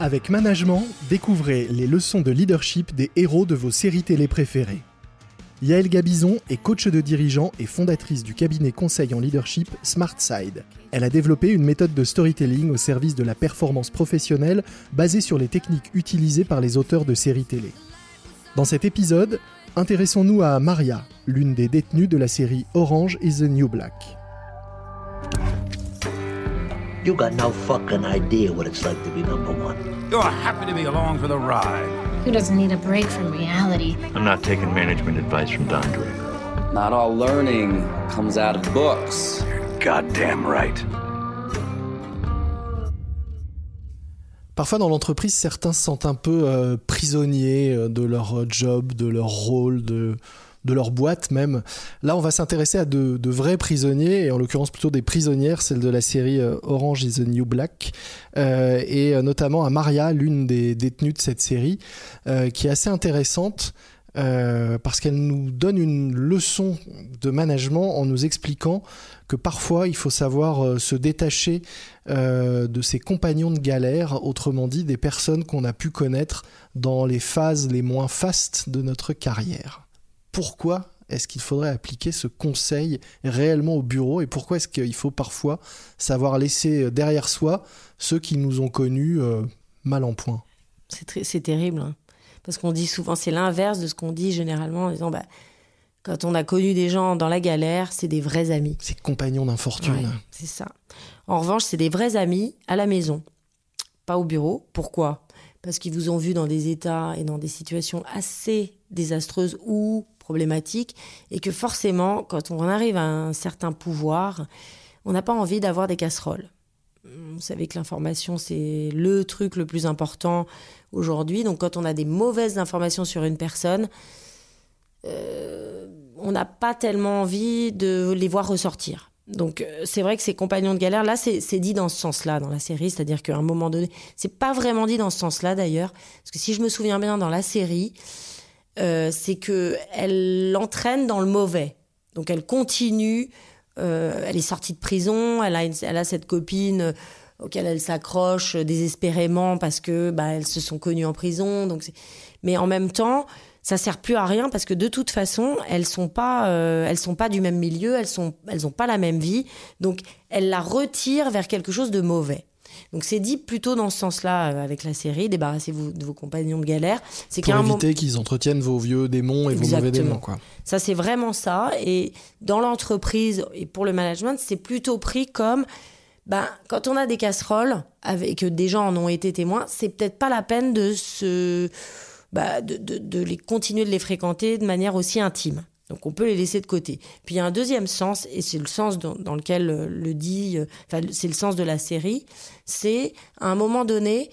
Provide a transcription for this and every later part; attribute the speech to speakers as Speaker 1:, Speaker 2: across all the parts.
Speaker 1: Avec Management, découvrez les leçons de leadership des héros de vos séries télé préférées. Yael Gabizon est coach de dirigeants et fondatrice du cabinet conseil en leadership SmartSide. Elle a développé une méthode de storytelling au service de la performance professionnelle basée sur les techniques utilisées par les auteurs de séries télé. Dans cet épisode, intéressons-nous à Maria, l'une des détenues de la série Orange is the New Black.
Speaker 2: You got no fucking idea what it's like to be number one.
Speaker 3: You're happy to be along for the ride.
Speaker 4: Who doesn't need a break from reality?
Speaker 5: I'm not taking management advice from Don Draper.
Speaker 6: Not all learning comes out of books.
Speaker 5: Goddamn right.
Speaker 1: Parfois dans l'entreprise, certains se sentent un peu euh, prisonniers euh, de leur job, de leur rôle, de, de leur boîte même. Là, on va s'intéresser à de, vrais prisonniers, et en l'occurrence plutôt des prisonnières, celle de la série euh, Orange is the New Black, euh, et euh, notamment à Maria, l'une des détenues de cette série, qui est assez intéressante. parce qu'elle nous donne une leçon de management en nous expliquant que parfois il faut savoir se détacher de ses compagnons de galère, autrement dit des personnes qu'on a pu connaître dans les phases les moins fastes de notre carrière pourquoi est-ce qu'il faudrait appliquer ce conseil réellement au bureau et pourquoi est-ce qu'il faut parfois savoir laisser derrière soi ceux qui nous ont connus euh, mal en point?
Speaker 7: C'est terrible, hein. parce qu'on dit souvent, c'est l'inverse de ce qu'on dit généralement en disant, bah, quand on a connu des gens dans la galère, c'est des vrais amis.
Speaker 1: C'est compagnons d'infortune.
Speaker 7: c'est ça. En revanche, c'est des vrais amis à la maison, pas au bureau. Pourquoi? Parce qu'ils vous ont vu dans des états et dans des situations assez désastreuses ou problématique et que forcément, quand on arrive à un certain pouvoir, on n'a pas envie d'avoir des casseroles. Vous savez que l'information, c'est le truc le plus important aujourd'hui. Donc quand on a des mauvaises informations sur une personne, euh, on n'a pas tellement envie de les voir ressortir. Donc euh, c'est vrai que ces compagnons de galère, là, c'est dit dans ce sens-là dans la série, c'est-à-dire qu'à un moment donné, c'est pas vraiment dit dans ce sens-là d'ailleurs, parce que si je me souviens bien dans la série, euh, c'est que elle l'entraîne dans le mauvais. Donc elle continue. Euh, elle est sortie de prison. Elle a, elle a cette copine euh, auquel elle s'accroche désespérément parce que bah, elles se sont connues en prison. Donc mais en même temps, ça sert plus à rien parce que de toute façon, elles sont pas, elles sont pas du même milieu. Elles sont, elles ont pas la même vie. Donc elle la retire vers quelque chose de mauvais. Donc c'est dit plutôt dans ce sens-là euh, avec la série, débarrassez-vous de vos compagnons de galère.
Speaker 1: C'est Pour éviter qu'ils entretiennent vos vieux démons et vos mauvais démons. Quoi.
Speaker 7: Ça c'est vraiment ça. Et dans l'entreprise et pour le management, c'est plutôt pris comme ben, quand on a des casseroles avec que des gens en ont été témoins, c'est peut-être pas la peine de se bah, de, de, les continuer de les fréquenter de manière aussi intime. Donc on peut les laisser de côté. Puis il y a un deuxième sens, et c'est le sens dans, lequel euh, le dit, euh, enfin c'est le sens de la série, c'est à un moment donné,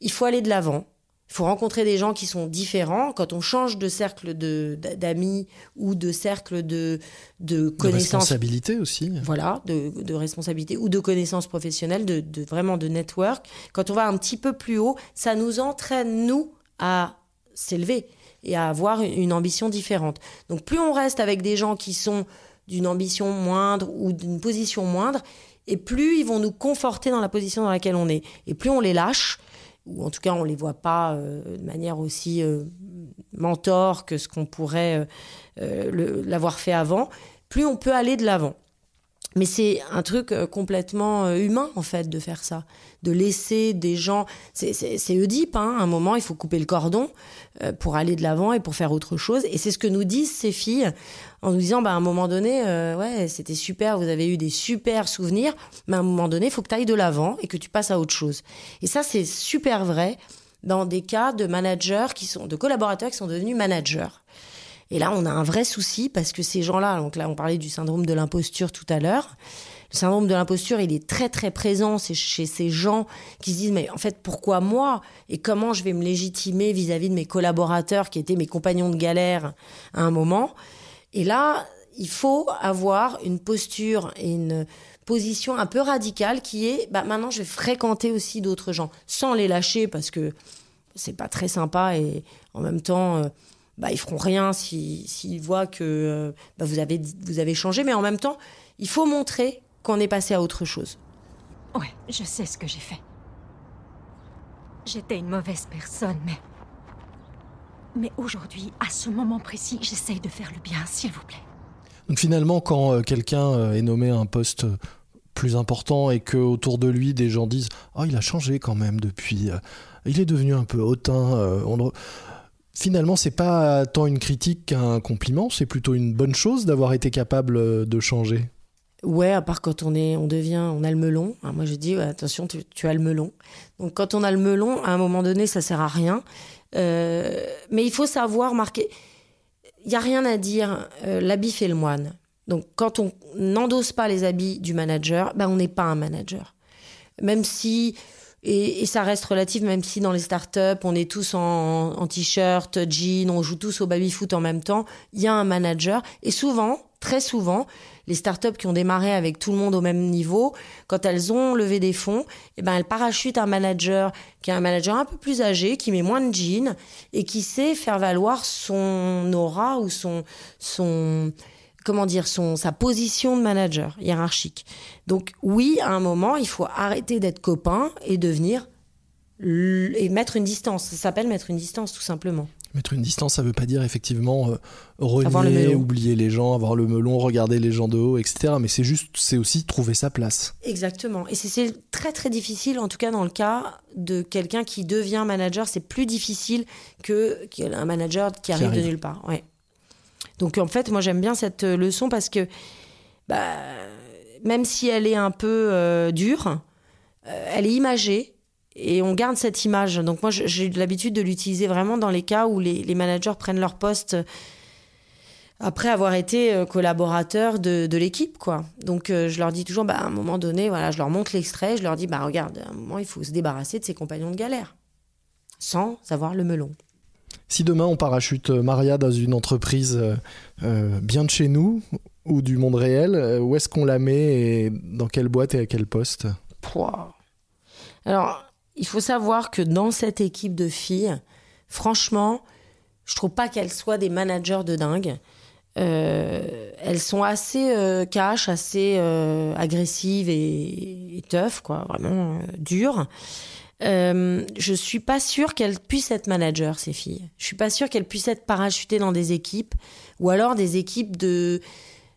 Speaker 7: il faut aller de l'avant. Il faut rencontrer des gens qui sont différents. Quand on change de cercle d'amis ou de cercle de, de connaissances. De
Speaker 1: responsabilité aussi.
Speaker 7: Voilà, de, de responsabilité ou de connaissances professionnelles, de, de, vraiment de network. Quand on va un petit peu plus haut, ça nous entraîne, nous, à s'élever et à avoir une ambition différente. Donc plus on reste avec des gens qui sont d'une ambition moindre ou d'une position moindre, et plus ils vont nous conforter dans la position dans laquelle on est. Et plus on les lâche, ou en tout cas on les voit pas euh, de manière aussi euh, mentor que ce qu'on pourrait euh, l'avoir fait avant, plus on peut aller de l'avant. Mais c'est un truc euh, complètement euh, humain, en fait, de faire ça. De laisser des gens. C'est Oedipe, hein. À un moment, il faut couper le cordon euh, pour aller de l'avant et pour faire autre chose. Et c'est ce que nous disent ces filles en nous disant, bah, à un moment donné, ouais, c'était super, vous avez eu des super souvenirs, mais à un moment donné, il faut que tu ailles de l'avant et que tu passes à autre chose. Et ça, c'est super vrai dans des cas de managers qui sont, de collaborateurs qui sont devenus managers. Et là, on a un vrai souci parce que ces gens-là, donc là, on parlait du syndrome de l'imposture tout à l'heure. Le syndrome de l'imposture, il est très très présent chez ces gens qui se disent mais en fait pourquoi moi et comment je vais me légitimer vis-à-vis de mes collaborateurs qui étaient mes compagnons de galère à un moment? Et là, il faut avoir une posture et une position un peu radicale qui est bah maintenant je vais fréquenter aussi d'autres gens sans les lâcher parce que c'est pas très sympa et en même temps euh, bah, ils feront rien s'ils voient que euh, bah, vous, avez, vous avez changé. Mais en même temps, il faut montrer qu'on est passé à autre chose.
Speaker 4: Ouais, je sais ce que j'ai fait.
Speaker 8: J'étais une mauvaise personne, mais... Mais aujourd'hui, à ce moment précis, j'essaye de faire le bien, s'il vous plaît.
Speaker 1: Donc finalement, quand euh, quelqu'un euh, est nommé à un poste plus important et que autour de lui des gens disent oh il a changé quand même depuis il est devenu un peu hautain on le- finalement c'est pas tant une critique qu'un compliment c'est plutôt une bonne chose d'avoir été capable euh, de changer
Speaker 7: Ouais, à part quand on est, on devient, on a le melon. Ah, moi, je dis attention, tu, tu as le melon. Donc, quand on a le melon, à un moment donné, ça sert à rien. Euh, mais il faut savoir marquer. Il y a rien à dire. euh, L'habit fait le moine. Donc, quand on n'endosse pas les habits du manager, ben, on n'est pas un manager. Même si et, et ça reste relatif, même si dans les startups, on est tous en, en t-shirt, jean, on joue tous au baby-foot en même temps, il y a un manager. Et souvent, très souvent, les startups qui ont démarré avec tout le monde au même niveau, quand elles ont levé des fonds, eh ben, elles parachutent un manager qui est un manager un peu plus âgé, qui met moins de jeans et qui sait faire valoir son aura ou son, son, comment dire, son, sa position de manager hiérarchique. Donc oui, à un moment, il faut arrêter d'être copain et devenir et mettre une distance. Ça s'appelle mettre une distance, tout simplement.
Speaker 1: mettre une distance ça veut pas dire effectivement euh,
Speaker 7: le
Speaker 1: renier oublier les gens avoir le melon regarder les gens de haut etc mais c'est juste c'est aussi trouver sa place
Speaker 7: Exactement. Et c'est- très très difficile, en tout cas dans le cas de quelqu'un qui devient manager, c'est plus difficile que qu'un manager qui arrive,
Speaker 1: arrive.
Speaker 7: de nulle part. Ouais. Donc en fait, moi j'aime bien cette euh, leçon parce que bah, même si elle est un peu euh, dure, euh, elle est imagée et on garde cette image. Donc moi j'ai l'habitude de l'utiliser vraiment dans les cas où les, managers prennent leur poste après avoir été collaborateur de, l'équipe, quoi. Donc, je leur dis toujours, bah, à un moment donné, voilà, je leur montre l'extrait, je leur dis, bah, regarde, à un moment, il faut se débarrasser de ses compagnons de galère, sans avoir le melon.
Speaker 1: Si demain on parachute euh, Maria dans une entreprise euh, euh, bien de chez nous ou du monde réel où est-ce qu'on la met et dans quelle boîte et à quel poste?
Speaker 7: Pouah. Alors, il faut savoir que dans cette équipe de filles, franchement, je trouve pas qu'elles soient des managers de dingue. Elles sont assez euh, cash, assez agressives et, tough, quoi, vraiment dures. Euh, je suis pas sûre qu'elles puissent être managers, ces filles. Je suis pas sûre qu'elles puissent être parachutées dans des équipes ou alors des équipes de.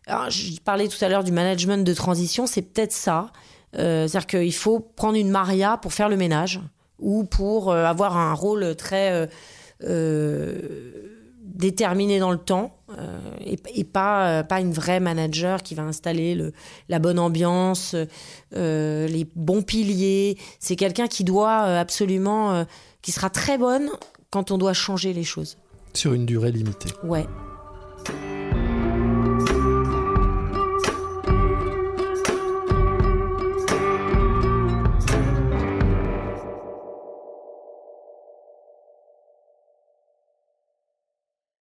Speaker 7: Alors, je parlais tout à l'heure du management de transition, c'est peut-être ça. Euh, C'est-à-dire qu'il faut prendre une Maria pour faire le ménage ou pour euh, avoir un rôle très euh, déterminé dans le temps et, et pas, euh, pas une vraie manager qui va installer le, la bonne ambiance, euh, les bons piliers. C'est quelqu'un qui doit euh, absolument, euh, qui sera très bonne quand on doit changer les choses.
Speaker 1: sur une durée limitée
Speaker 7: Ouais.